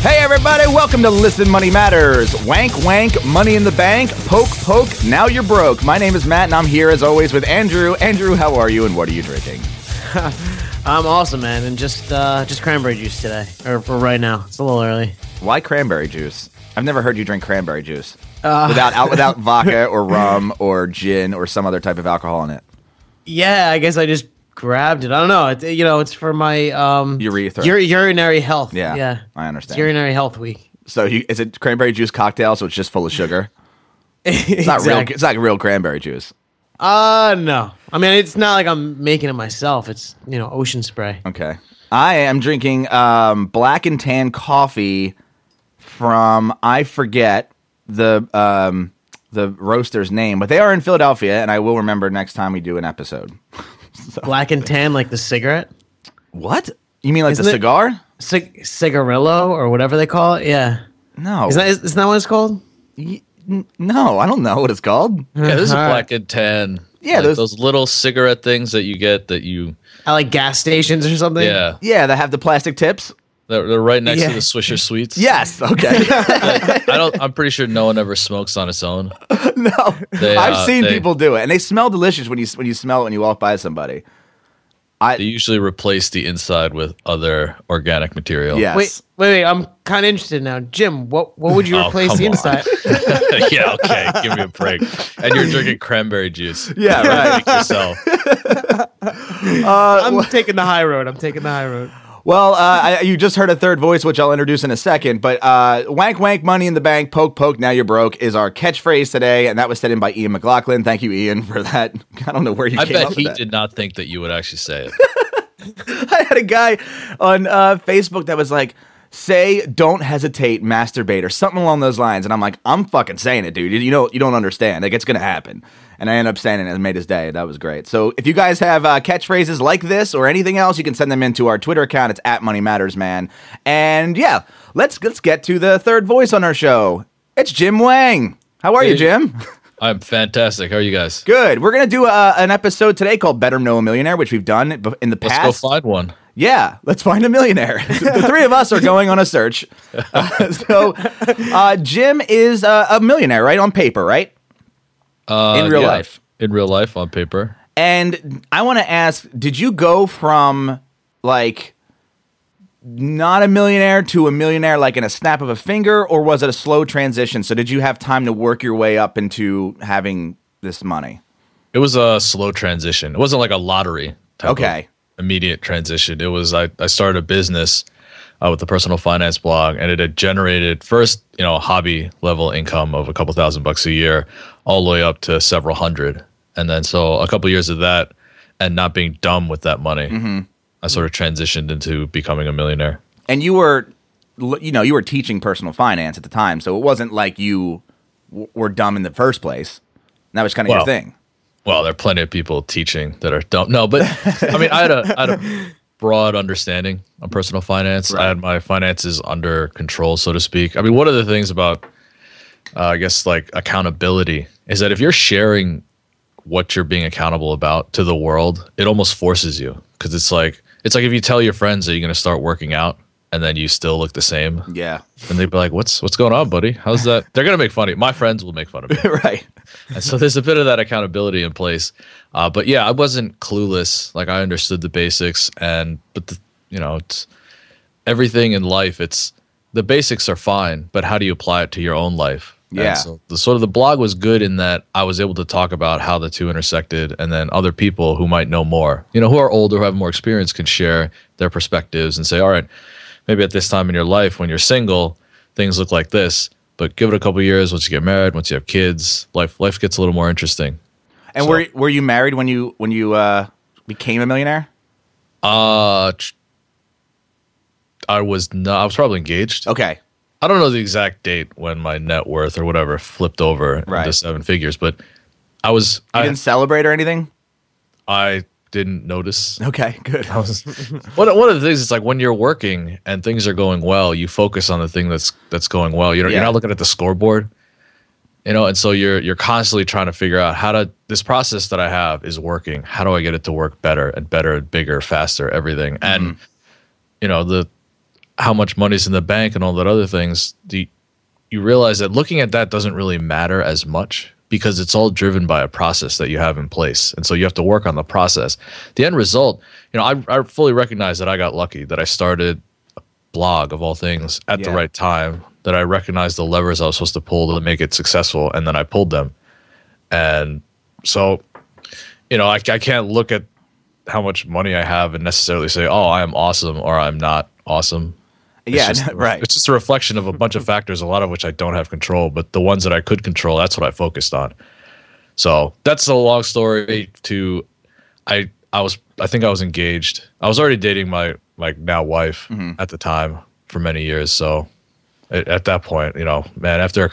Hey everybody, welcome to Listen Money Matters. Wank wank, money in the bank, poke poke, now you're broke. My name is Matt and I'm here as always with Andrew. Andrew, how are you and what are you drinking? I'm awesome, man, and just uh, just cranberry juice today, or for right now. It's a little early. Why cranberry juice? I've never heard you drink cranberry juice. without out without vodka or rum or gin or some other type of alcohol in it. Yeah, I guess I just grabbed it. I don't know. It, you know, it's for my um Urethra. ur- urinary health. Yeah, yeah. I It's understand. urinary health week. So you, is it cranberry juice cocktail? So it's just full of sugar. It's not real. It's not real cranberry juice. Uh no. I mean, it's not like I'm making it myself. It's you know ocean spray. Okay. I am drinking um, black and tan coffee from I forget the um, the roaster's name, but they are in Philadelphia, and I will remember next time we do an episode. Black and tan, like the cigarette, What? You mean like Isn't the it- cigar? Cig- cigarillo or whatever they call it. Yeah. No. Is that is, is that what it's called? Y- n- no, I don't know what it's called. Yeah, this is All right. black and tan. Yeah, Like those- those, little cigarette things that you get that you At like gas stations or something. yeah Yeah, that have the plastic tips. They're, they're right next Yeah. to the Swisher Sweets. Yes. Okay. I don't. I'm pretty sure no one ever smokes on its own. no, They, I've uh, seen they- people do it, and they smell delicious when you when you smell it when you walk by somebody. I, they usually replace the inside with other organic material. Yes. Wait, wait, wait. I'm kind of interested now, Jim. What what would you Oh, replace the inside? yeah. Okay. Give me a break. And you're drinking cranberry juice. Yeah, right. Make yourself. I'm taking the high road. I'm taking the high road. Well, uh, I, you just heard a third voice, which I'll introduce in a second. But uh, wank wank, money in the bank, poke poke, now you're broke is our catchphrase today, and that was said in by Ian McLaughlin. Thank you, Ian, for that. I don't know where you I came bet up he with that. did not think that you would actually say it. I had a guy on uh, Facebook that was like, "Say don't hesitate, masturbate," or something along those lines, and I'm like, "I'm fucking saying it, dude. You, you know, you don't understand. Like it's gonna happen." And I ended up saying it and made his day. That was great. So if you guys have uh, catchphrases like this or anything else, you can send them into our Twitter account. It's at Money Matters Man. And yeah, let's let's get to the third voice on our show. It's Jim Wang. How are you, Jim? I'm fantastic. How are you guys? Good. We're gonna do uh, an episode today called "Better Know a Millionaire," which we've done in the past. Let's go find one. Yeah, let's find a millionaire. the three of us are going on a search. Uh, so, uh, Jim is uh, a millionaire, right? On paper, right? Uh, In real yeah, life. In real life, on paper. And I want to ask did you go from like not a millionaire to a millionaire like in a snap of a finger, or was it a slow transition? So, did you have time to work your way up into having this money? It was a slow transition. It wasn't like a lottery. Type Okay. Of immediate transition. It was I, I started a business uh, with the personal finance blog, and it had generated first you know hobby level income of a couple thousand bucks a year, all the way up to several hundred, and then so a couple years of that, and not being dumb with that money, Mm-hmm. I sort of transitioned into becoming a millionaire. And you were, you know, you were teaching personal finance at the time, so it wasn't like you w- were dumb in the first place. That was kind of your thing. well, there are plenty of people teaching that are dumb. No, but I mean, I had a, I had a broad understanding of personal finance. Right. I had my finances under control, so to speak. I mean, one of the things about, uh, I guess, like accountability is that if you're sharing what you're being accountable about to the world, it almost forces you because it's like it's like if you tell your friends that you're going to start working out and then you still look the same, Yeah. and they'd be like, "What's what's going on, buddy? How's that?" They're going to make fun of you. My friends will make fun of me. right. And so there's a bit of that accountability in place. Uh, but yeah, I wasn't clueless. Like I understood the basics, and but the, you know, it's everything in life. It's the basics are fine, but how do you apply it to your own life? And Yeah. so the sort of the blog was good in that I was able to talk about how the two intersected, and then other people who might know more, you know, who are older, who have more experience, can share their perspectives and say, all right, maybe at this time in your life when you're single, things look like this. But give it a couple years. Once you get married, once you have kids, life life gets a little more interesting. And So- were were you married when you when you uh, became a millionaire? Uh, I was not. I was probably engaged. Okay. I don't know the exact date when my net worth or whatever flipped over Right. into seven figures, but I was. You I, didn't celebrate or anything? I didn't notice. Okay, good. I was one, one of the things is like when you're working and things are going well, you focus on the thing that's that's going well. You know, Yeah. you're not looking at the scoreboard. You know, and so you're you're constantly trying to figure out how to this process that I have is working. How do I get it to work better and better and bigger, faster, everything? Mm-hmm. And you know, the how much money's in the bank and all that other things, the, you realize that looking at that doesn't really matter as much because it's all driven by a process that you have in place. And so you have to work on the process. The end result, you know, I, I fully recognize that I got lucky that I started a blog of all things at the right time, that I recognized the levers I was supposed to pull to make it successful, and then I pulled them. And so, you know, I, I can't look at how much money I have and necessarily say, oh, I am awesome or I'm not awesome. It's Yeah, just- right. It's just a reflection of a bunch of factors, a lot of which I don't have control, but the ones that I could control, that's what I focused on. So that's a long story to I I was I think I was engaged. I was already dating my like now wife Mm-hmm. at the time for many years. So at, at that point, you know, man, after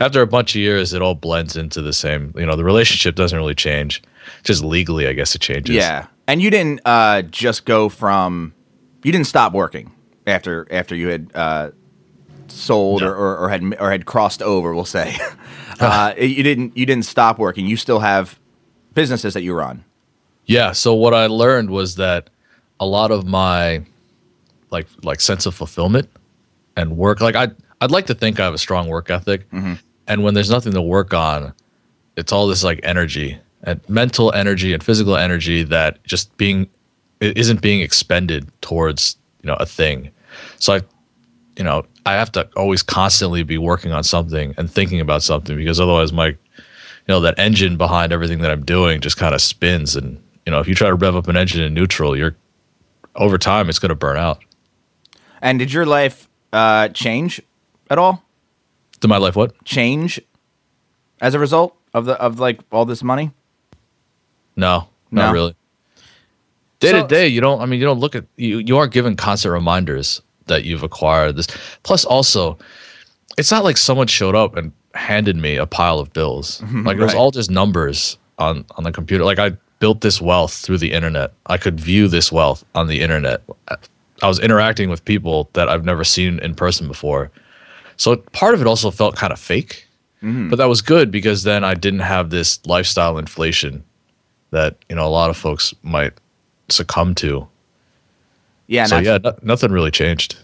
after a bunch of years, it all blends into the same. You know, the relationship doesn't really change. Just legally, I guess it changes. Yeah, and you didn't uh, just go from you didn't stop working after after you had uh, sold No. or, or, or had or had crossed over. We'll say uh, you didn't you didn't stop working. You still have businesses that you run. Yeah. So what I learned was that a lot of my like like sense of fulfillment and work like I I'd like to think I have a strong work ethic. And when there's nothing to work on, it's all this like energy and mental energy and physical energy that just being it isn't being expended towards, you know, a thing. So I you know, I have to always constantly be working on something and thinking about something because otherwise my you know that engine behind everything that I'm doing just kind of spins and you know if you try to rev up an engine in neutral you're over time it's going to burn out. And did your life uh, change at all? To my life what? Change as a result of the of like all this money? No, not No? really. Day So- to day, you don't. I mean, you don't look at you. You aren't given constant reminders that you've acquired this. Plus, also, it's not like someone showed up and handed me a pile of bills. Mhm, like it was all just numbers on on the computer. Like I built this wealth through the internet. I could view this wealth on the internet. I was interacting with people that I've never seen in person before. So part of it also felt kind of fake. Mm-hmm. But that was good because then I didn't have this lifestyle inflation that, you know, a lot of folks might succumb to. Yeah. so not- yeah, no, nothing really changed.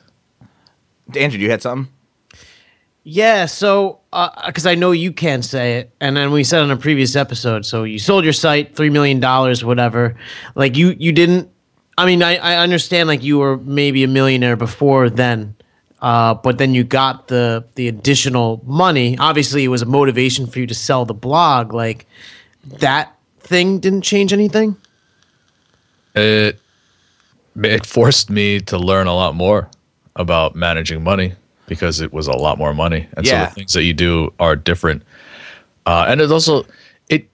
Andrew, you had something? Yeah, so because I know you can't say it, and then we said on a previous episode. So you sold your site, three million dollars, whatever. Like you, you didn't. I mean, I, I understand like you were maybe a millionaire before then, uh, but then you got the the additional money. Obviously, it was a motivation for you to sell the blog. Like that thing didn't change anything. It it forced me to learn a lot more about managing money because it was a lot more money. And so the things that you do are different. Uh, and it also it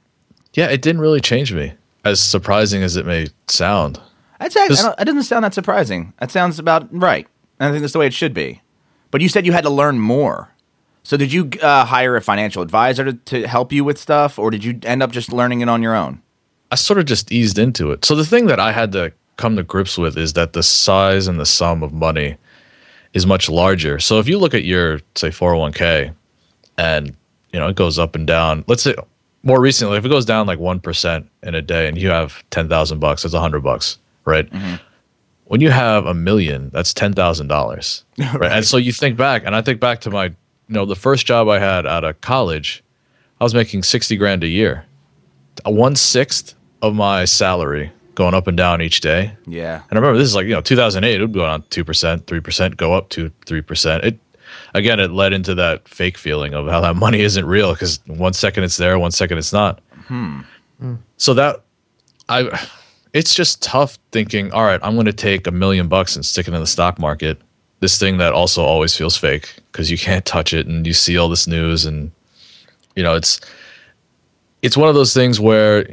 yeah, it didn't really change me. As surprising as it may sound. Act- This- I don't- that doesn't sound that surprising. That sounds about right. And I think that's the way it should be. But you said you had to learn more. So did you uh, hire a financial advisor to, to help you with stuff, or did you end up just learning it on your own? I sort of just eased into it. So the thing that I had to come to grips with is that the size and the sum of money is much larger. So if you look at your say 401k and you know it goes up and down, let's say more recently if it goes down like 1% in a day and you have 10,000 bucks, that's 100 bucks, right? Mm-hmm. When you have a million, that's $10,000. right? And so you think back and I think back to my you know the first job I had out of college, I was making 60 grand a year one sixth of my salary going up and down each day. Yeah. And I remember this is like you know 2008. It would go on two percent, three percent, go up to three percent. It again, it led into that fake feeling of how that money isn't real because one second it's there, one second it's not. Hmm. Hmm. So that I, it's just tough thinking. All right, I'm going to take a million bucks and stick it in the stock market. This thing that also always feels fake because you can't touch it and you see all this news and you know it's it's one of those things where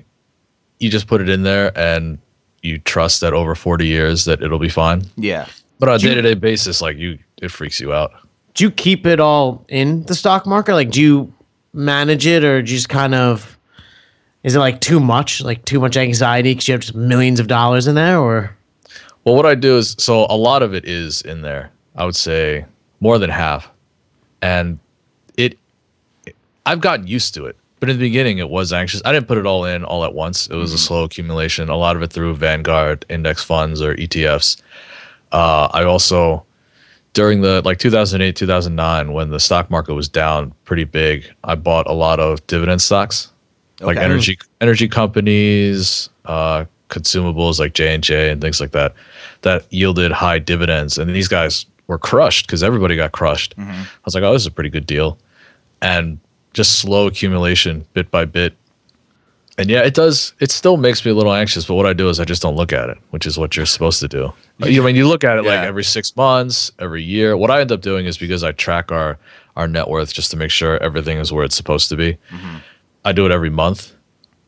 you just put it in there and you trust that over 40 years that it'll be fine. Yeah. But on a day-to-day basis, like you, it freaks you out. Do you keep it all in the stock market? Like, do you manage it, or just kind of? Is it like too much, like too much anxiety because you have just millions of dollars in there, or? Well, what I do is, so a lot of it is in there. I would say more than half, and it, I've gotten used to it. But in the beginning, it was anxious. I didn't put it all in all at once. It was a slow accumulation. A lot of it through Vanguard index funds or ETFs. Uh, I also during the like 2008 2009 when the stock market was down pretty big i bought a lot of dividend stocks like energy energy companies uh consumables like j&j and things like that that yielded high dividends and these guys were crushed because everybody got crushed Mm-hmm. i was like oh this is a pretty good deal and just slow accumulation bit by bit and yeah, it does. It still makes me a little anxious, but what I do is I just don't look at it, which is what you're supposed to do. You know, when you look at it like every six months, every year. What I end up doing is because I track our our net worth just to make sure everything is where it's supposed to be. Mm-hmm. I do it every month,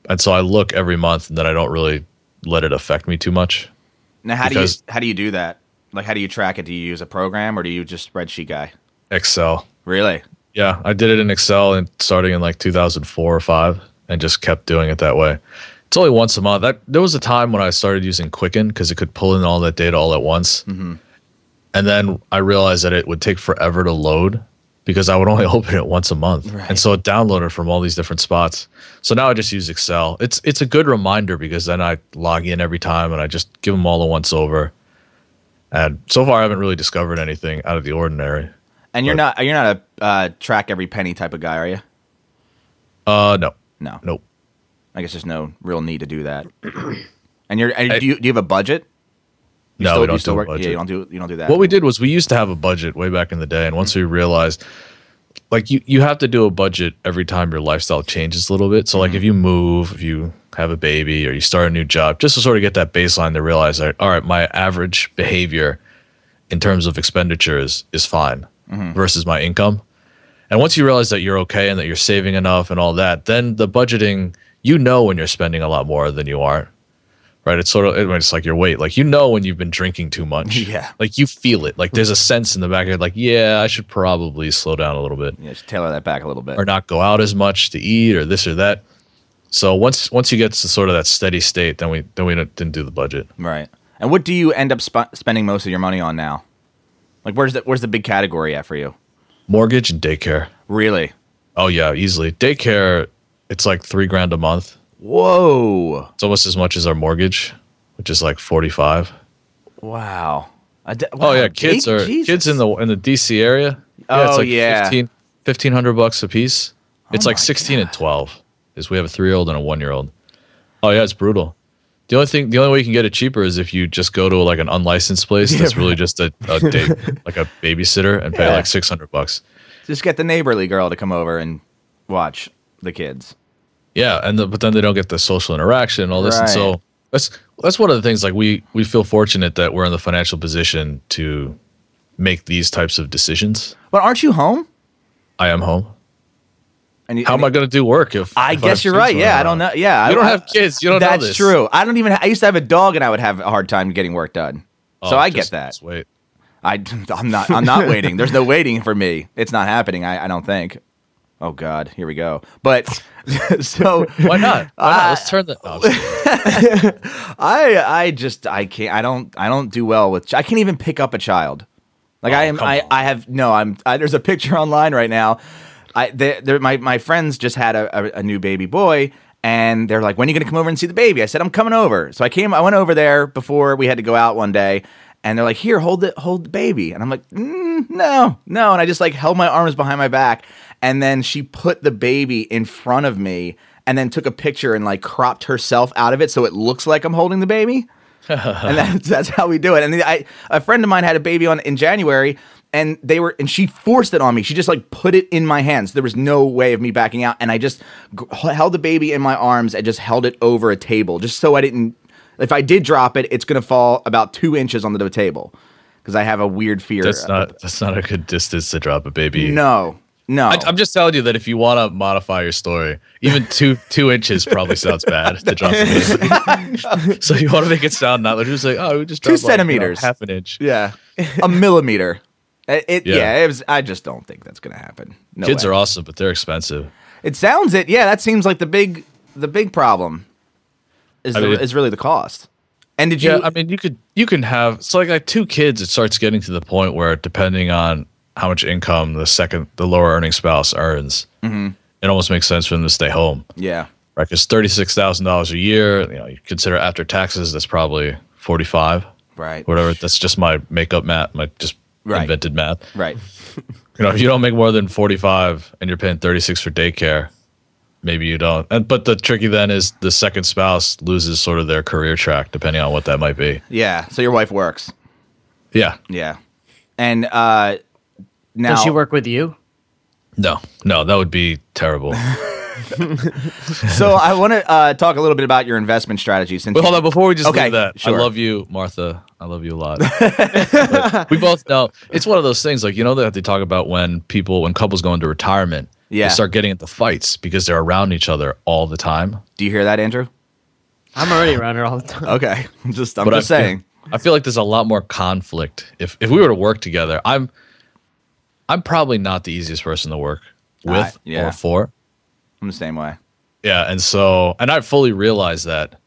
and so I look every month, and then I don't really let it affect me too much. Now, how do you how do you do that? Like, how do you track it? Do you use a program or do you just spreadsheet guy? Excel, Really? Yeah, I did it in Excel and starting in like 2004 or five, and just kept doing it that way. It's only once a month. That there was a time when I started using Quicken because it could pull in all that data all at once, mm-hmm. and then I realized that it would take forever to load because I would only open it once a month, Right. and so it downloaded from all these different spots. So now I just use Excel. It's it's a good reminder because then I log in every time and I just give them all a once over. And so far, I haven't really discovered anything out of the ordinary. And you're But- not you're not a uh, track every penny type of guy, are you? Uh, no, No. nope. I guess there's no real need to do that. And you're and do you do you have a budget? You No, still, we don't still do a work? budget. Yeah, you don't do you don't do that. What we did was we used to have a budget way back in the day, and once we realized, like you, you have to do a budget every time your lifestyle changes a little bit. So like if you move, if you have a baby, or you start a new job, just to sort of get that baseline to realize that all right, my average behavior in terms of expenditures is fine Mm-hmm. versus my income. And once you realize that you're okay and that you're saving enough and all that, then the budgeting, you know when you're spending a lot more than you aren't. Right? It's sort of it's like your weight. Like you know when you've been drinking too much. Yeah. Like you feel it. Like there's a sense in the back of your head, like, yeah, I should probably slow down a little bit. yeah, just tailor that back a little bit. Or not go out as much to eat or this or that. So once once you get to sort of that steady state, then we then we don't- didn't do the budget. Right. And what do you end up sp- spending most of your money on now? Like, where's the where's the big category at for you? Mortgage and daycare. Really? Oh yeah, easily. Daycare, it's like three grand a month. Whoa! It's almost as much as our mortgage, which is like forty five. Wow. D- Oh yeah, kids gee- are Jesus. kids in the in the DC area. Oh, yeah. 15 1500 bucks a piece. Oh it's Oh like my 16 and 12. Is we have a 3-year-old and a 1-year-old. Oh yeah, it's brutal. The only thing the only way you can get it cheaper is if you just go to like an unlicensed place that's really just a, a day, like a babysitter and pay Yeah. like 600 bucks. Just get the neighborly girl to come over and watch the kids. Yeah, and the, but then they don't get the social interaction and all this. And Right. so that's that's one of the things. Like we we feel fortunate that we're in the financial position to make these types of decisions. But aren't you home? I am home. And How am I going to do work if I if guess you're right. Yeah, I don't know. Yeah, You don't I, have kids. You don't know That's true. I don't even. I used to have a dog, and I would have a hard time getting work done. Oh, so Oh, I just- get that. wait. I, I'm not. I'm not waiting. There's no waiting for me. It's not happening. I, I don't think. Oh God, here we go. But so Why not? Why not? Let's turn the. Oh. I I just I can't. I don't. I don't do well with. I can't even pick up a child. Like oh, I Oh, am. I on. I have no. I'm. I, there's a picture online right now. I they, they're, my my friends just had a, a, a new baby boy. And they're like, "When are you going to come over and see the baby?" I said, "I'm coming over." So I came. I went over there before we had to go out one day, and they're like, "Here, hold it, hold the baby." And I'm like, mm, "No, no." And I just like held my arms behind my back, and then she put the baby in front of me, and then took a picture and like cropped herself out of it so it looks like I'm holding the baby and that's, that's how we do it. And I, a friend of mine had a baby on in January, and they were, and she forced it on me. She just like put it in my hands. There was no way of me backing out, and I just g- held the baby in my arms and just held it over a table, just so I didn't. If I did drop it, it's gonna fall about two inches onto the table because I have a weird fear. that's not. That's not a good distance to drop a baby. No, no. I, I'm just telling you that if you want to modify your story, even two two inches probably sounds bad to drop a baby. so you want to make it sound not like just like oh, we just Two dropped, like, you know, centimeters. half an inch. yeah, a millimeter. It, yeah. Yeah. it was. I just don't think that's gonna happen. No Kids way. are awesome, but they're expensive. It sounds it. Yeah, that seems like the big the big problem is I the, mean- is really the cost. And did you? Yeah, I mean, you could you can have so like like two kids. It starts getting to the point where depending on how much income the second the lower earning spouse earns, Mm-hmm. it almost makes sense for them to stay home. yeah, right? Because thirty six thousand dollars a year, you know, you consider after taxes, that's probably forty five, right. whatever. That's just my makeup math, my just Right. invented math. Right. You know, if you don't make more than 45 and you're paying 36 for daycare, maybe you don't. And but the tricky then is the second spouse loses sort of their career track depending on what that might be. Yeah. So your wife works. Yeah. Yeah. And uh now Does she work with you? No. No, that would be terrible. So I want to uh, talk a little bit about your investment strategy. Since But hold on, before we just Okay, leave that, sure. I love you, Martha. I love you a lot. We both know it's one of those things, like you know that they talk about when people, when couples go into retirement, Yeah. they start getting into fights because they're around each other all the time. do you hear that, Andrew? I'm already around her all the time. Okay. I'm just I'm But just I feel- saying. I feel like there's a lot more conflict if if we were to work together. I'm I'm probably not the easiest person to work with Ah, yeah. or for. I'm the same way. Yeah, and so and I fully realize that,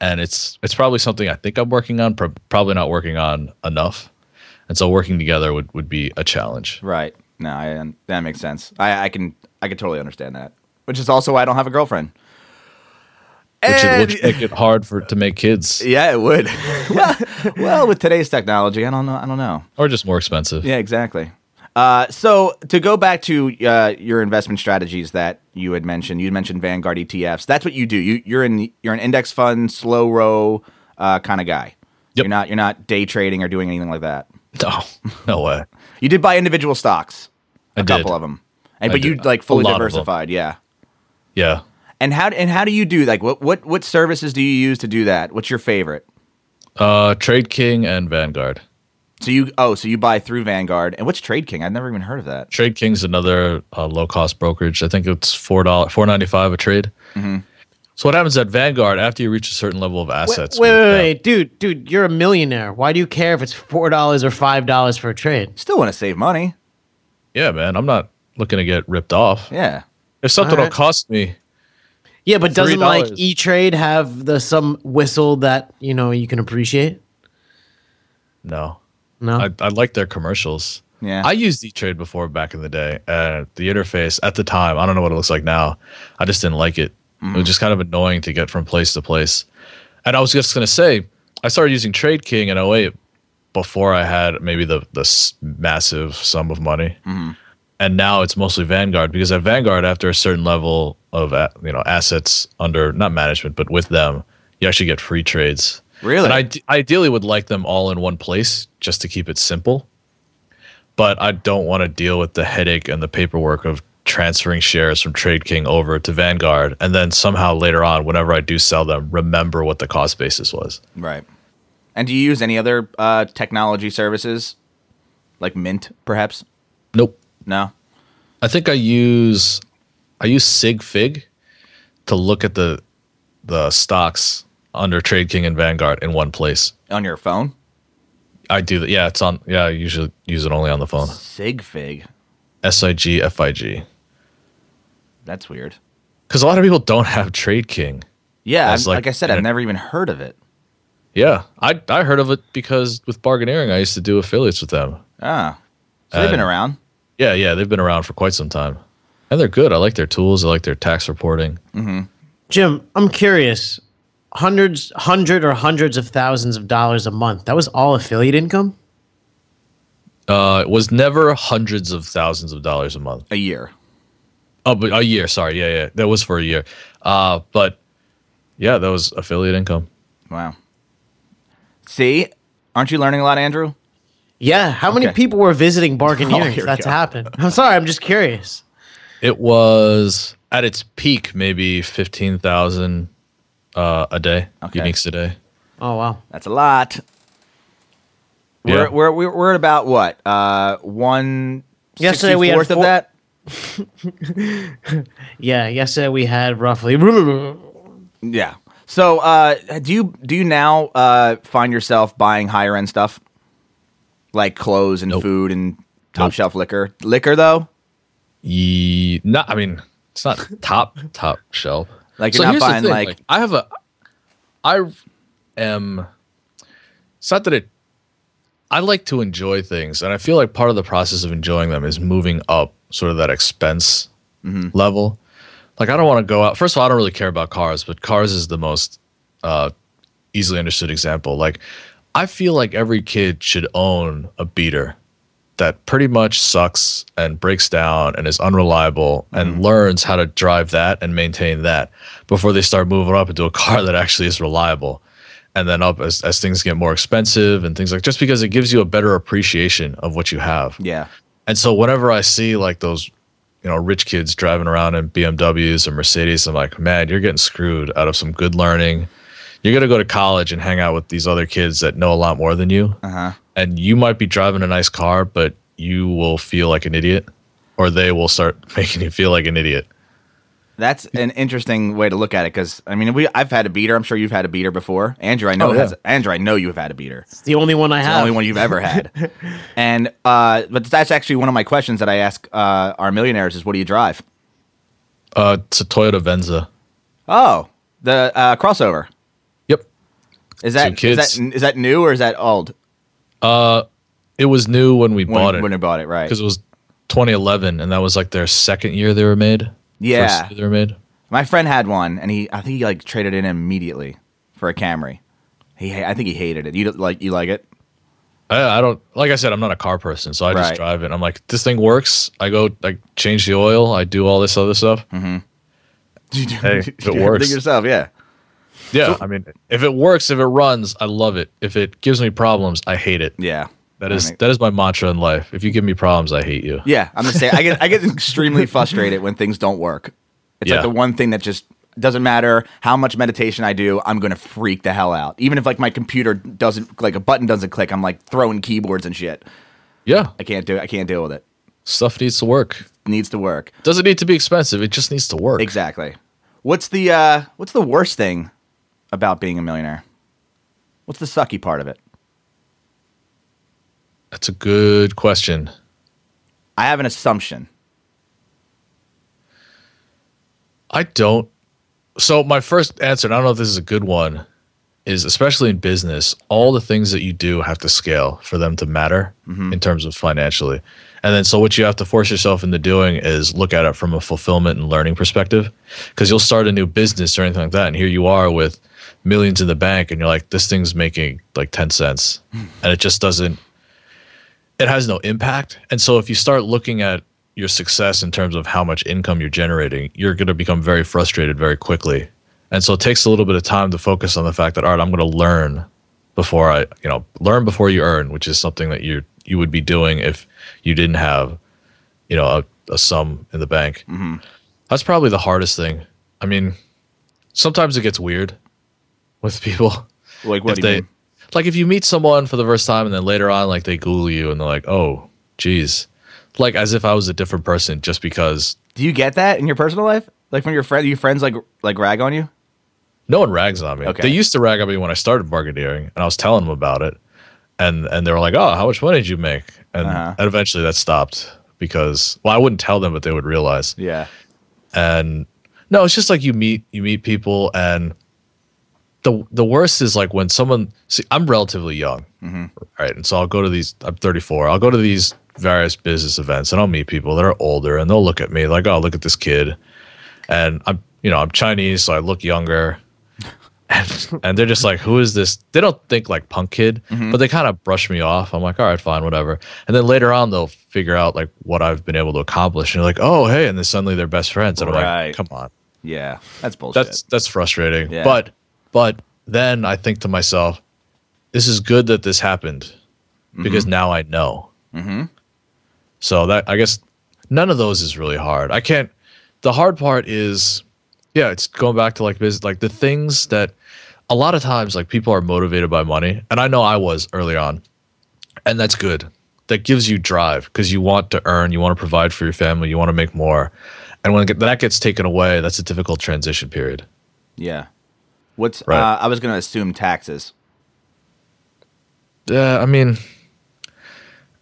and it's it's probably something I think I'm working on, pro- probably not working on enough, and so working together would would be a challenge. Right. No, I, that makes sense. I, I can I can totally understand that. Which is also why I don't have a girlfriend. Which And- would make it hard for to make kids, yeah, it would. well, well, with today's technology, I don't know. I don't know. or just more expensive. Yeah, exactly. Uh, so to go back to uh, your investment strategies that you had mentioned, you mentioned Vanguard ETFs. That's what you do. You, you're in you're an index fund, slow row uh, kind of guy. Yep. You're not you're not day trading or doing anything like that. No, no way. You did buy individual stocks, a I did. couple of them, and I but you like fully lot of them. diversified. Yeah. Yeah. And how and how do you do like what what what services do you use to do that? What's your favorite? Uh, Trade King and Vanguard. So you oh so you buy through Vanguard and what's Trade King? I've never even heard of that. Trade King's another uh, low cost brokerage. I think it's four dollar four ninety five a trade. Mm-hmm. So what happens at Vanguard after you reach a certain level of assets? wait, with, wait, uh, wait, dude, dude, you're a millionaire. Why do you care if it's four dollars or five dollars for a trade? Still want to save money. Yeah, man, I'm not looking to get ripped off. Yeah. If something will Alright. cost me, Yeah, but doesn't like E Trade have the some whistle that you know you can appreciate? no. No, I, I like their commercials. Yeah. I used E Trade before back in the day, and the interface at the time, I don't know what it looks like now. I just didn't like it. It was mm. just kind of annoying to get from place to place. And I was just going to say, I started using Trade King in 08 before I had maybe the, the s- massive sum of money. Mm-hmm. And now it's mostly Vanguard because at Vanguard, after a certain level of you know assets under not management but with them, you actually get free trades. Really? And I ideally would like them all in one place just to keep it simple. But I don't want to deal with the headache and the paperwork of transferring shares from Trade King over to Vanguard and then somehow later on, whenever I do sell them, remember what the cost basis was. Right. And do you use any other uh, technology services, like Mint, perhaps? Nope. No. I think I use I use SigFig to look at the the stocks under Trade King and Vanguard in one place. On your phone? I do that. Yeah, it's on. Yeah, I usually use it only on the phone. Sigfig. S I G F I G. That's weird. Because a lot of people don't have Trade King. Yeah, That's like, like I said, I've never even heard of it. Yeah, I I heard of it because with bargaineering, I used to do affiliates with them. Ah. So they've been around. Yeah, yeah, they've been around for quite some time, and they're good. I like their tools. I like their tax reporting. Jim, I'm curious. Hundreds, hundred or hundreds of thousands of dollars a month. That was all affiliate income. Uh, it was never hundreds of thousands of dollars a month. A year. Oh, but a year. Sorry, yeah, yeah, that was for a year. Uh, but yeah, that was affiliate income. Wow. See? Aren't you learning a lot, Andrew? Yeah. How many people were visiting bargaineering? Oh, if here we that's go. happened. I'm sorry. I'm just curious. It was at its peak, maybe fifteen thousand uh, a day, Okay. uniques a day. Oh wow. That's a lot. We're, Yeah. we're, we're, we're at about what? Uh, one Yesterday we had of four- that? Yeah. Yesterday we had roughly. Yeah. So, uh, do you do you now uh, find yourself buying higher end stuff, like clothes and Nope. food and top Nope. shelf liquor? Liquor though, Ye, not. I mean, it's not top top shelf. Like, you're not here's the buying, thing, like- I have a. I am. It's not that it. I like to enjoy things, and I feel like part of the process of enjoying them is moving up sort of that expense Mm-hmm. level. Like I don't want to go out. First of all, I don't really care about cars, but cars is the most uh, easily understood example. Like I feel like every kid should own a beater that pretty much sucks and breaks down and is unreliable and mm-hmm. learns how to drive that and maintain that before they start moving up into a car that actually is reliable and then up as, as things get more expensive and things like just because it gives you a better appreciation of what you have Yeah. and so whenever I see like those, you know, rich kids driving around in BMWs or Mercedes, I'm like, man, you're getting screwed out of some good learning. You're gonna go to college and hang out with these other kids that know a lot more than you, Uh-huh. and you might be driving a nice car, but you will feel like an idiot, or they will start making you feel like an idiot. That's an interesting way to look at it because I mean, we I've had a beater. I'm sure you've had a beater before. Andrew, I know Oh, yeah. has Andrew, I know you've had a beater. It's the only one I It's the only one you've ever had. and uh, but that's actually one of my questions that I ask uh, our millionaires is, what do you drive? Uh, it's a Toyota Venza. Oh, the uh, crossover. Yep, Is that, Two is kids. that is that new or is that old? Uh, it was new when we When, bought it when we bought it, right? because it was 2011, and that was like their second year they were made. Yeah. First year they were made. My friend had one, and he I think he like traded in immediately for a Camry. He I think he hated it. You like you like it? I, I don't like I said I'm not a car person, so I just drive it. I'm like, this thing works. I go, I change the oil. I do all this other stuff. Mm-hmm. Hey, You it do works. everything yourself, yeah. Yeah, I mean, if it works, if it runs, I love it. If it gives me problems, I hate it. Yeah. That I is think- that is my mantra in life. If you give me problems, I hate you. Yeah, I'm the same. I get I get extremely frustrated when things don't work. It's Yeah. like the one thing that just doesn't matter how much meditation I do, I'm gonna freak the hell out. Even if like my computer doesn't like a button doesn't click, I'm like throwing keyboards and shit. Yeah, I can't do it. I can't deal with it. stuff needs to work. Needs to work. Doesn't need to be expensive. It just needs to work. Exactly. What's the uh what's the worst thing about being a millionaire? What's the sucky part of it? That's a good question. I have an assumption. I don't. So my first answer, and I don't know if this is a good one, is especially in business, all the things that you do have to scale for them to matter mm-hmm. in terms of financially. And then so what you have to force yourself into doing is look at it from a fulfillment and learning perspective. Because you'll start a new business or anything like that, and here you are with millions in the bank, and you're like, this thing's making like 10 cents. Hmm. and it just doesn't it has no impact. And so if you start looking at your success in terms of how much income you're generating, you're going to become very frustrated very quickly. And so it takes a little bit of time to focus on the fact that all right, I'm going to learn before I, you know, learn before you earn, which is something that you you would be doing if you didn't have, you know, a, a sum in the bank. Mm-hmm. That's probably the hardest thing. I mean, sometimes it gets weird with people Like what if do you they mean? like if you meet someone for the first time and then later on like they google you and they're like oh geez like as if i was a different person just because Do you get that in your personal life? Like when your friend your friends like like rag on you? no one rags on me Okay. they used to rag on me when i started bargaineering and i was telling them about it and and they were like oh how much money did you make and, Uh-huh. and eventually that stopped because well i wouldn't tell them but they would realize Yeah. and no it's just like you meet you meet people and the the worst is like when someone see i'm relatively young mm-hmm. right? And so i'll go to these i'm 34 i'll go to these various business events and i'll meet people that are older and they'll look at me like oh look at this kid. And i'm you know i'm chinese so i look younger. And, and they're just like who is this? They don't think like punk kid mm-hmm. but they kind of brush me off. I'm like all right fine whatever. And then later on they'll figure out like what i've been able to accomplish. And they're like oh hey and then suddenly they're best friends. And i'm like come on. Yeah. That's bullshit. that's that's frustrating. Yeah. But but then I think to myself, this is good that this happened because Mm-hmm. now I know. Mm-hmm. So that I guess none of those is really hard. I can't. The hard part is, yeah, it's going back to like business, like the things that a lot of times like people are motivated by money, and I know I was early on, and that's good. That gives you drive because you want to earn, you want to provide for your family, you want to make more, and when that gets taken away, that's a difficult transition period. yeah. What's Right. uh, I was gonna assume taxes. Yeah, I mean,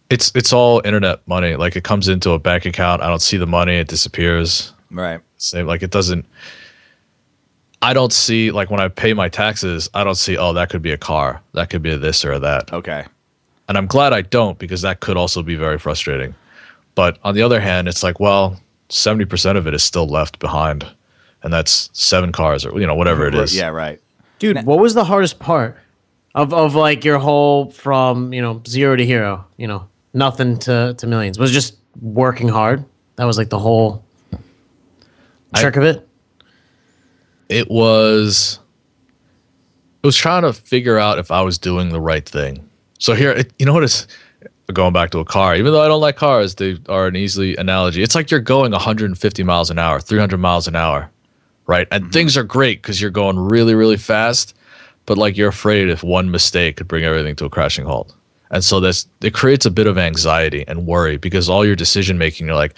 it's it's all internet money. Like it comes into a bank account. I don't see the money. It disappears. Right. Same. Like it doesn't. I don't see like when I pay my taxes. I don't see. Oh, that could be a car. That could be a this or a that. Okay. And I'm glad I don't because that could also be very frustrating. But on the other hand, it's like, well, seventy percent of it is still left behind, and that's seven cars or you know whatever it is. Yeah, right. Dude, what was the hardest part of of like your whole from, you know, zero to hero, you know? nothing to to millions? Was it just working hard? That was like the whole trick of it. it was it was trying to figure out if I was doing the right thing. So here, it, you know what is going back to a car. Even though I don't like cars, they are an easy analogy. It's like you're going 150 miles an hour, 300 miles an hour, right? And mm-hmm. things are great because you're going really, really fast. But like you're afraid if one mistake could bring everything to a crashing halt. And so this it creates a bit of anxiety and worry because all your decision making, you're like,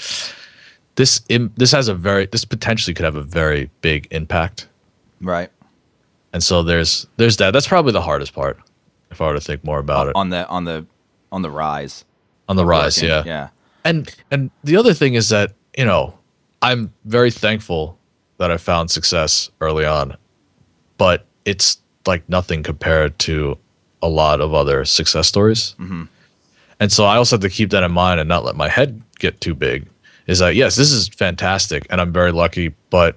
this im- this has a very this potentially could have a very big impact Right. and so there's there's that that's probably the hardest part if i were to think more about it On the on the on the rise. on the rise working. yeah Yeah. and and the other thing is that you know i'm very thankful that i found success early on but it's like nothing compared to a lot of other success stories. Mm-hmm. And so i also have to keep that in mind and not let my head get too big is that yes this is fantastic and i'm very lucky but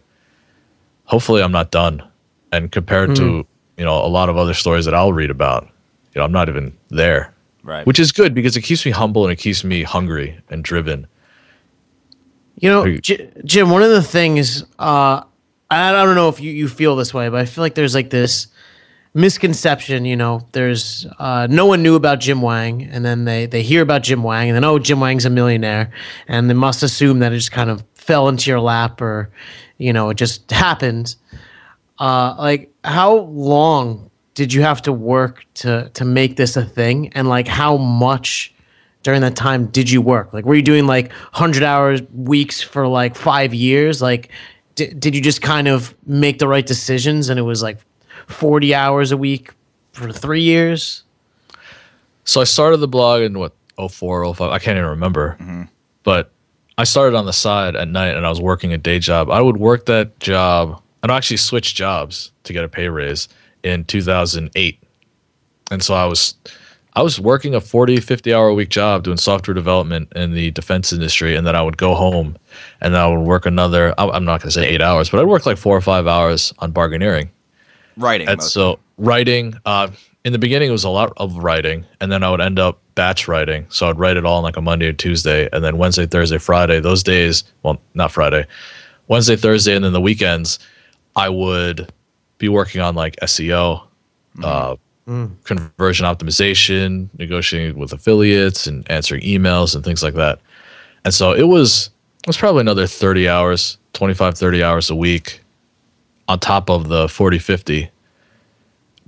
hopefully i'm not done. And compared to mm-hmm. you know a lot of other stories that i'll read about you know i'm not even there. Right. which is good because it keeps me humble and it keeps me hungry and driven. You know, you- J- Jim, one of the things, uh, I don't know if you, you feel this way, but I feel like there's like this misconception, you know, there's, uh, no one knew about Jim Wang and then they, they hear about Jim Wang and then, oh, Jim Wang's a millionaire and they must assume that it just kind of fell into your lap or, you know, it just happened. Uh, like how long did you have to work to, to make this a thing? And like how much, during that time did you work like were you doing like 100 hours weeks for like five years like di- did you just kind of make the right decisions and it was like 40 hours a week for three years So I started the blog in what 04, 05, I can't even remember. Mm-hmm. But I started on the side at night and I was working a day job. I would work that job and I actually switched jobs to get a pay raise in 2008. And so I was I was working a 40, 50 hour a week job doing software development in the defense industry. And then I would go home and I would work another, I'm not going to say eight hours, but I'd work like four or five hours on bargaineering. Writing. And mostly. so writing, uh, in the beginning, it was a lot of writing, and then I would end up batch writing. So I'd write it all on like a Monday or Tuesday, and then Wednesday, Thursday, Friday. Those days, well, not Friday, Wednesday, Thursday, and then the weekends, I would be working on like SEO, uh, conversion optimization, negotiating with affiliates, and answering emails and things like that. And so it was it was probably another 30 hours, 25, 30 hours a week on top of the 40, 50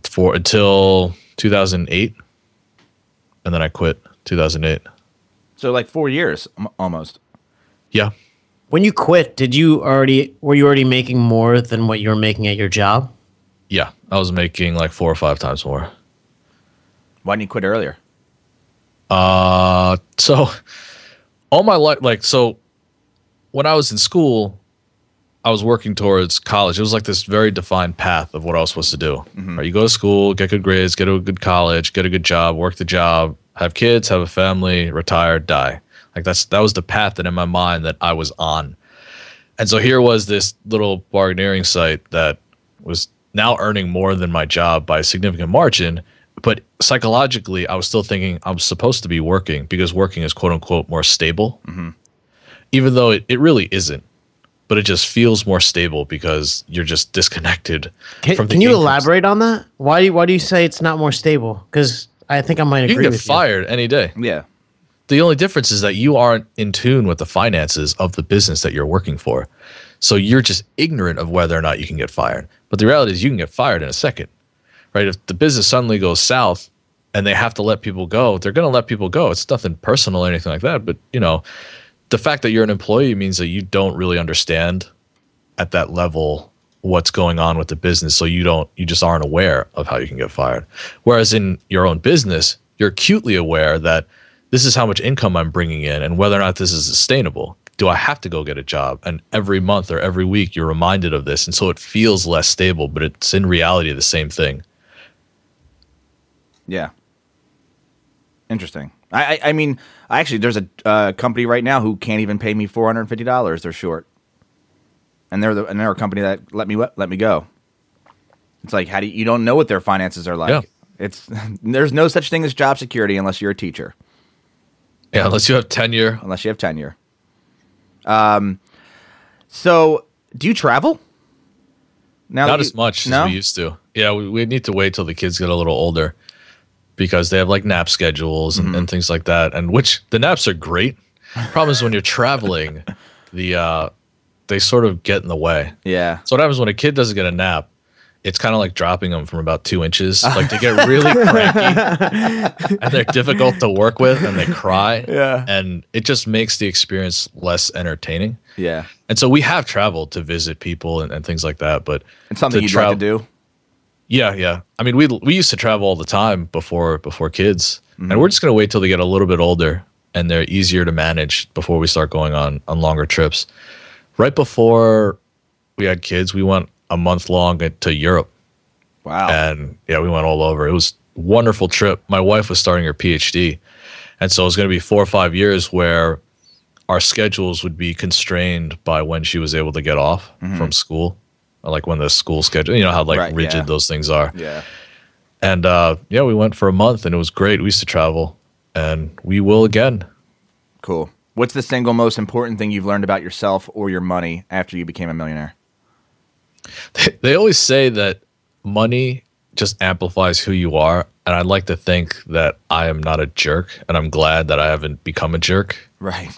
for until 2008. And then I quit 2008. so like four years almost. Yeah. when you quit did you already were you already making more than what you were making at your job Yeah. I was making like four or five times more. Why didn't you quit earlier? Uh, so all my life, like, so when I was in school, I was working towards college. It was like this very defined path of what I was supposed to do. Right, you go to school, get good grades, get to a good college, get a good job, work the job, have kids, have a family, retire, die. Like that's that was the path that in my mind that I was on. And so here was this little bargaining site that was now earning more than my job by a significant margin. But psychologically, I was still thinking I'm supposed to be working because working is quote unquote more stable, mm-hmm. even though it, it really isn't. But it just feels more stable because you're just disconnected can, from the can you elaborate on that why do you, why do you say it's not more stable because i think i might agree. You agree can get with you fired any day. Yeah. The only difference is that you aren't in tune with the finances of the business that you're working for. So you're just ignorant of whether or not you can get fired. But the reality is you can get fired in a second. Right? If the business suddenly goes south and they have to let people go, they're going to let people go. It's nothing personal or anything like that, but you know, the fact that you're an employee means that you don't really understand at that level what's going on with the business so you don't you just aren't aware of how you can get fired whereas in your own business you're acutely aware that this is how much income I'm bringing in and whether or not this is sustainable do I have to go get a job and every month or every week you're reminded of this and so it feels less stable but it's in reality the same thing Yeah. Interesting. I, I, I mean, I actually, there's a uh, company right now who can't even pay me four hundred and fifty dollars. They're short, and they're the, and they're a company that let me let me go. It's like how do you, you don't know what their finances are like? Yeah. It's there's no such thing as job security unless you're a teacher. Yeah, unless you have tenure. unless you have tenure. Um, so do you travel? Now Not that as much no? as we used to. Yeah, we, we need to wait till the kids get a little older because they have like nap schedules and, Mm-hmm. and things like that. And which the naps are great. Problem is when you're traveling, the uh, they sort of get in the way. Yeah. So what happens when a kid doesn't get a nap? It's kind of like dropping them from about two inches. Like they get really cranky and they're difficult to work with and they cry. Yeah. And it just makes the experience less entertaining. Yeah. And so we have traveled to visit people and, and things like that. But It's something you'd travel- like to do. yeah, yeah. I mean, we we used to travel all the time before before kids, Mm-hmm. and we're just gonna wait till they get a little bit older and they're easier to manage before we start going on on longer trips. Right before we had kids, we went a month long to Europe, Wow. and yeah, we went all over. It was a wonderful trip. My wife was starting her PhD, and so it was going to be four or five years where our schedules would be constrained by when she was able to get off from school, like when the school schedule. You know how like Mm-hmm. Right, rigid yeah. those things are. yeah. And uh, yeah, we went for a month and it was great. We used to travel and we will again. Cool. What's the single most important thing you've learned about yourself or your money after you became a millionaire? They always say that money just amplifies who you are. And I'd like to think that I am not a jerk. And I'm glad that I haven't become a jerk. Right.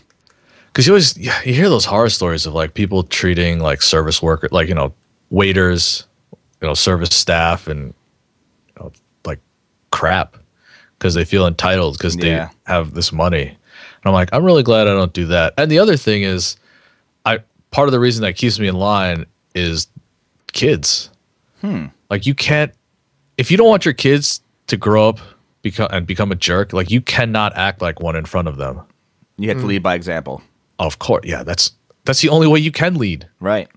Because you always you hear those horror stories of like people treating like service worker, like, you know, waiters, you know, service staff and you know, like crap because they feel entitled because they Yeah. have this money. And I'm like, I'm really glad I don't do that. And the other thing is, I part of the reason that keeps me in line is kids. Like you can't if you don't want your kids to grow up become and become a jerk, like you cannot act like one in front of them. You have to lead by example. Of course, yeah, that's that's the only way you can lead. Right.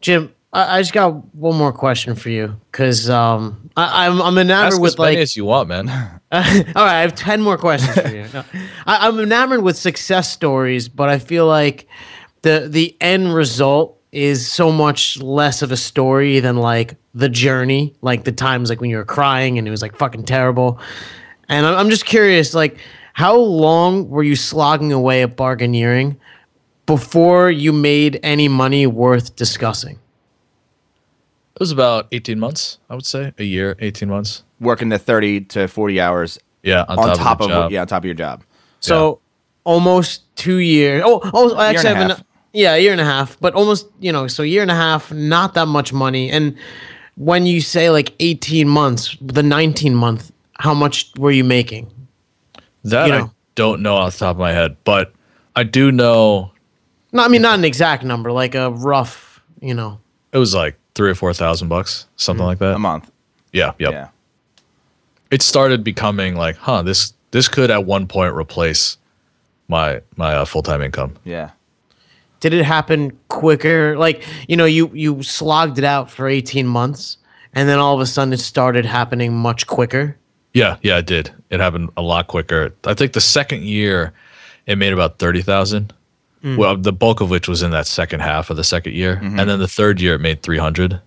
Jim, I, I just got one more question for you because um, I, I'm I'm enamored Ask with as many like. as you want, man. all right, I have ten more questions for you. No, I, I'm enamored with success stories, but I feel like the the end result is so much less of a story than like the journey, like the times like when you were crying and it was like fucking terrible. And I'm, I'm just curious, like how long were you slogging away at bargaineering before you made any money worth discussing? It was about 18 months, I would say. A year, 18 months. Working the 30 to 40 hours Yeah, on, on top, top of, of, job. yeah, on top of your job. So almost two years. Oh, oh, actually, and a I've been, half. Yeah, a year and a half, but almost, you know, so a year and a half, not that much money. And when you say like 18 months, the 19 month, how much were you making? That You I don't know off the top of my head, but I do know No, I mean, not an exact number, like a rough, you know. it was like three or four thousand bucks, something like that. A month. yeah, yep. Yeah. It started becoming like, huh, this this could at one point replace my my uh, full time income. Yeah. Did it happen quicker? Like, you know, you you slogged it out for 18 months and then all of a sudden it started happening much quicker. Yeah, yeah, it did. It happened a lot quicker. I think the second year, it made about thirty thousand. Mm. Well, the bulk of which was in that second half of the second year, mm-hmm. and then the third year it made three hundred.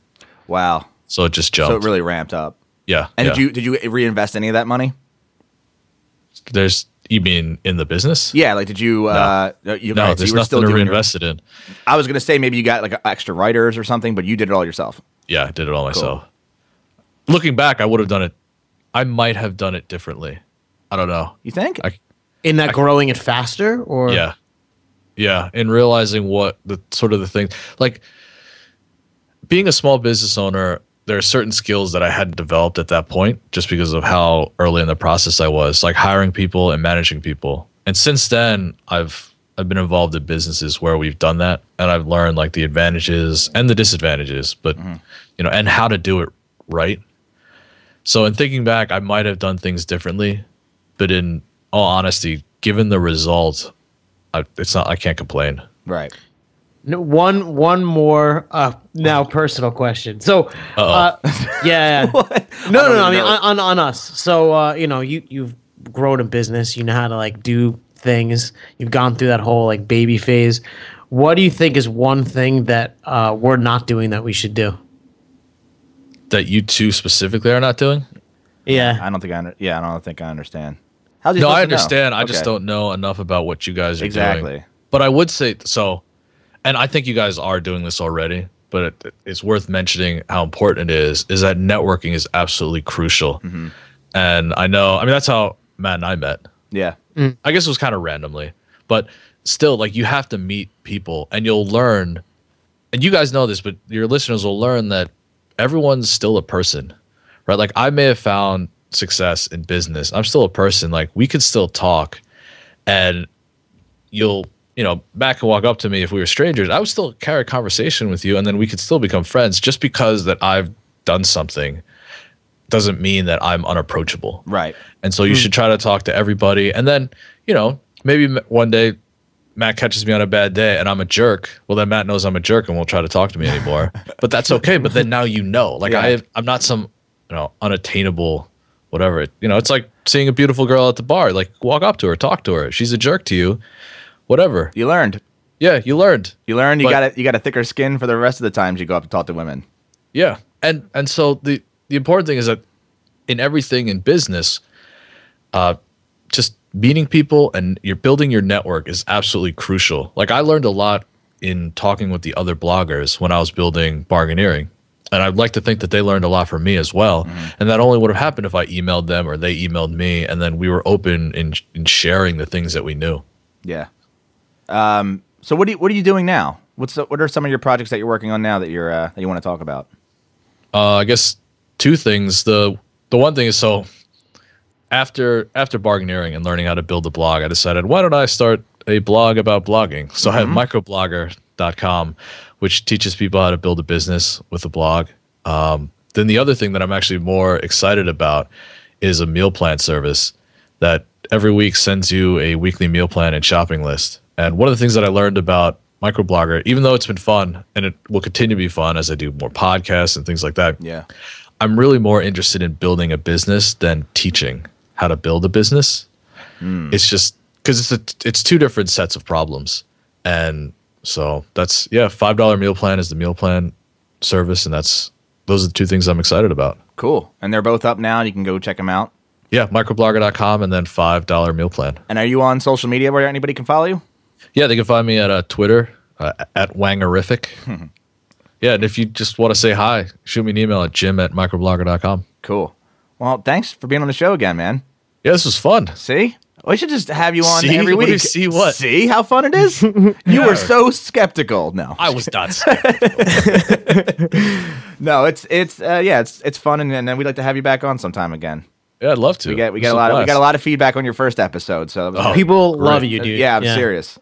Wow. So it just jumped. So it really ramped up. yeah. And yeah. did you did you reinvest any of that money? There's you mean in the business? Yeah, like did you uh you, No, right, so there's you nothing still to doing your- it in. I was going to say maybe you got like extra writers or something, but you did it all yourself. Yeah, I did it all myself. Looking back, I would have done it. I might have done it differently. I don't know. You think? I, In that growing it faster or yeah, yeah. And realizing what the sort of the thing, like being a small business owner, there are certain skills that I hadn't developed at that point, just because of how early in the process I was, like hiring people and managing people. And since then, I've I've been involved in businesses where we've done that, and I've learned like the advantages and the disadvantages, but mm-hmm. you know, and how to do it right. So in thinking back, I might have done things differently, but in all honesty, given the result, I, it's not. I can't complain. Right. No, one one more uh now personal question. So uh yeah. yeah. No, no, no. I mean on, on on us. So uh you know, you you've grown a business, you know how to like do things. You've gone through that whole like baby phase. What do you think is one thing that uh we're not doing that we should do? That you two specifically are not doing. Yeah. I don't think I under- yeah, I don't think I understand. How's he No, I to know? understand. I just don't know enough about what you guys are Exactly. doing. Exactly. But I would say so, and I think you guys are doing this already. But it, it's worth mentioning how important it is. Is that networking is absolutely crucial, Mm-hmm. and I know. I mean, that's how Matt and I met. Yeah. I guess it was kind of randomly, but still, like you have to meet people and you'll learn. And you guys know this, but your listeners will learn that everyone's still a person, right? Like I may have found success in business. I'm still a person. Like we could still talk, and you'll, you know, Matt can walk up to me if we were strangers. I would still carry a conversation with you, and then we could still become friends. Just because that I've done something doesn't mean that I'm unapproachable. Right. And so you hmm. should try to talk to everybody. And then, you know, maybe one day Matt catches me on a bad day and I'm a jerk. Well, then Matt knows I'm a jerk and won't try to talk to me anymore. but that's okay. But then now you know. Like Yeah. I, I'm not some, you know, unattainable, whatever. You know, it's like seeing a beautiful girl at the bar. Like walk up to her, talk to her. She's a jerk to you, whatever. You learned. Yeah, you learned. You learned. You But- got it. You got a thicker skin for the rest of the times you go up to talk to women. Yeah. And and so the the important thing is that in everything in business, uh just meeting people and you're building your network is absolutely crucial. Like I learned a lot in talking with the other bloggers when I was building bargaineering. And I'd like to think that they learned a lot from me as well. And that only would have happened if I emailed them or they emailed me and then we were open in in sharing the things that we knew. Yeah. Um. So what do you What are you doing now? What's the, What are some of your projects that you're working on now that you're uh, that you want to talk about? Uh, I guess two things. The the one thing is so after after bargaineering and learning how to build a blog, I decided why don't I start a blog about blogging? So I have microblogger.com, which teaches people how to build a business with a blog. Um, then the other thing that I'm actually more excited about is a meal plan service that every week sends you a weekly meal plan and shopping list. And one of the things that I learned about microblogger, even though it's been fun and it will continue to be fun as I do more podcasts and things like that, Yeah. I'm really more interested in building a business than teaching how to build a business. Hmm. It's just because it's a, it's two different sets of problems, and so that's yeah. Five dollar meal plan is the meal plan service, and that's those are the two things I'm excited about. Cool. And they're both up now. You can go check them out. Yeah, microblogger.com and then five dollar meal plan. And are you on social media where anybody can follow you? Yeah, they can find me at uh, Twitter uh, at Wangerific. yeah, and if you just want to say hi, shoot me an email at jim at microblogger.com. Cool. Well, thanks for being on the show again, man. Yeah, this was fun. See? We should just have you on See? every What week. you see what? See how fun it is? you were so skeptical. No, I was not no, it's it's uh, yeah, it's it's fun, and, and then we'd like to have you back on sometime again. Yeah, I'd love to. We got we This got a lot of, we got a lot of feedback on your first episode, so Oh. People great. love you, dude. yeah, I'm serious.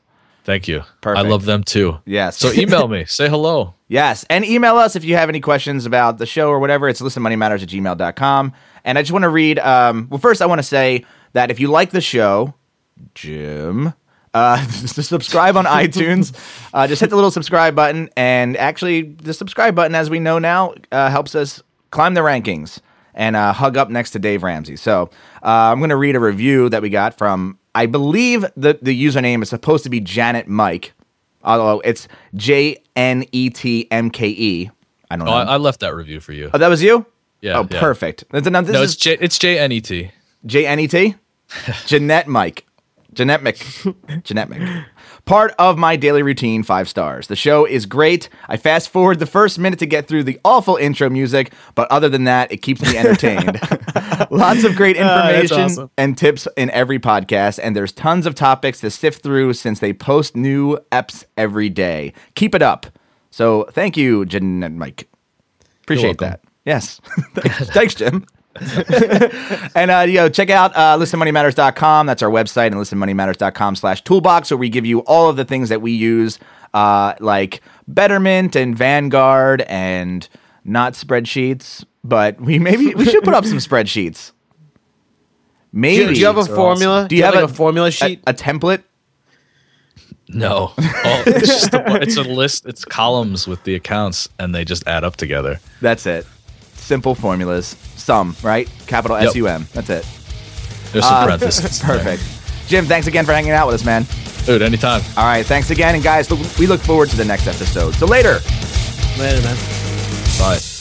Thank you. Perfect. I love them too. Yes. So email me. Say hello. Yes. And email us if you have any questions about the show or whatever. It's listenmoneymatters at gmail.com. And I just want to read, um, well, first, I want to say that if you like the show, Jim, uh, subscribe on iTunes. Uh, just hit the little subscribe button. And actually, the subscribe button, as we know now, uh, helps us climb the rankings and uh, hug up next to Dave Ramsey. So uh, I'm going to read a review that we got from, I believe the, the username is supposed to be Janet Mike. Although it's J N E T M K E. I don't Oh, know. I, I left that review for you. oh, that was you? Yeah, Oh, yeah. perfect. This, now, this No, is it's J. It's J N E T. J N E T? Jeanette Mike. Jeanette Mick. Jeanette Mick. Part of my daily routine, five stars. The show is great. I fast forward the first minute to get through the awful intro music, but other than that, it keeps me entertained. Lots of great ah, that's information awesome. and tips in every podcast, and there's tons of topics to sift through since they post new eps every day. Keep it up. So thank you, Jeanette Mike. Appreciate that. Yes. Thanks, Jim. and uh, you know, check out uh, listenmoneymatters.com. That's our website, and listenmoneymatters.com slash toolbox, where we give you all of the things that we use, uh, like Betterment and Vanguard and not spreadsheets, but we maybe we should put up some spreadsheets. Do Maybe. you, do you have a Sheets are formula? Do you have like a- a, formula sheet? a, a template? No. Oh, it's just a, it's a list. It's columns with the accounts, and they just add up together. That's it. Simple formulas. Sum, right? Capital Yep. S U M. That's it. There's some uh, parentheses. in there. Perfect. Jim, thanks again for hanging out with us, man. dude. Anytime. All right, thanks again. And guys, look, we look forward to the next episode. So later. Later, man. Bye.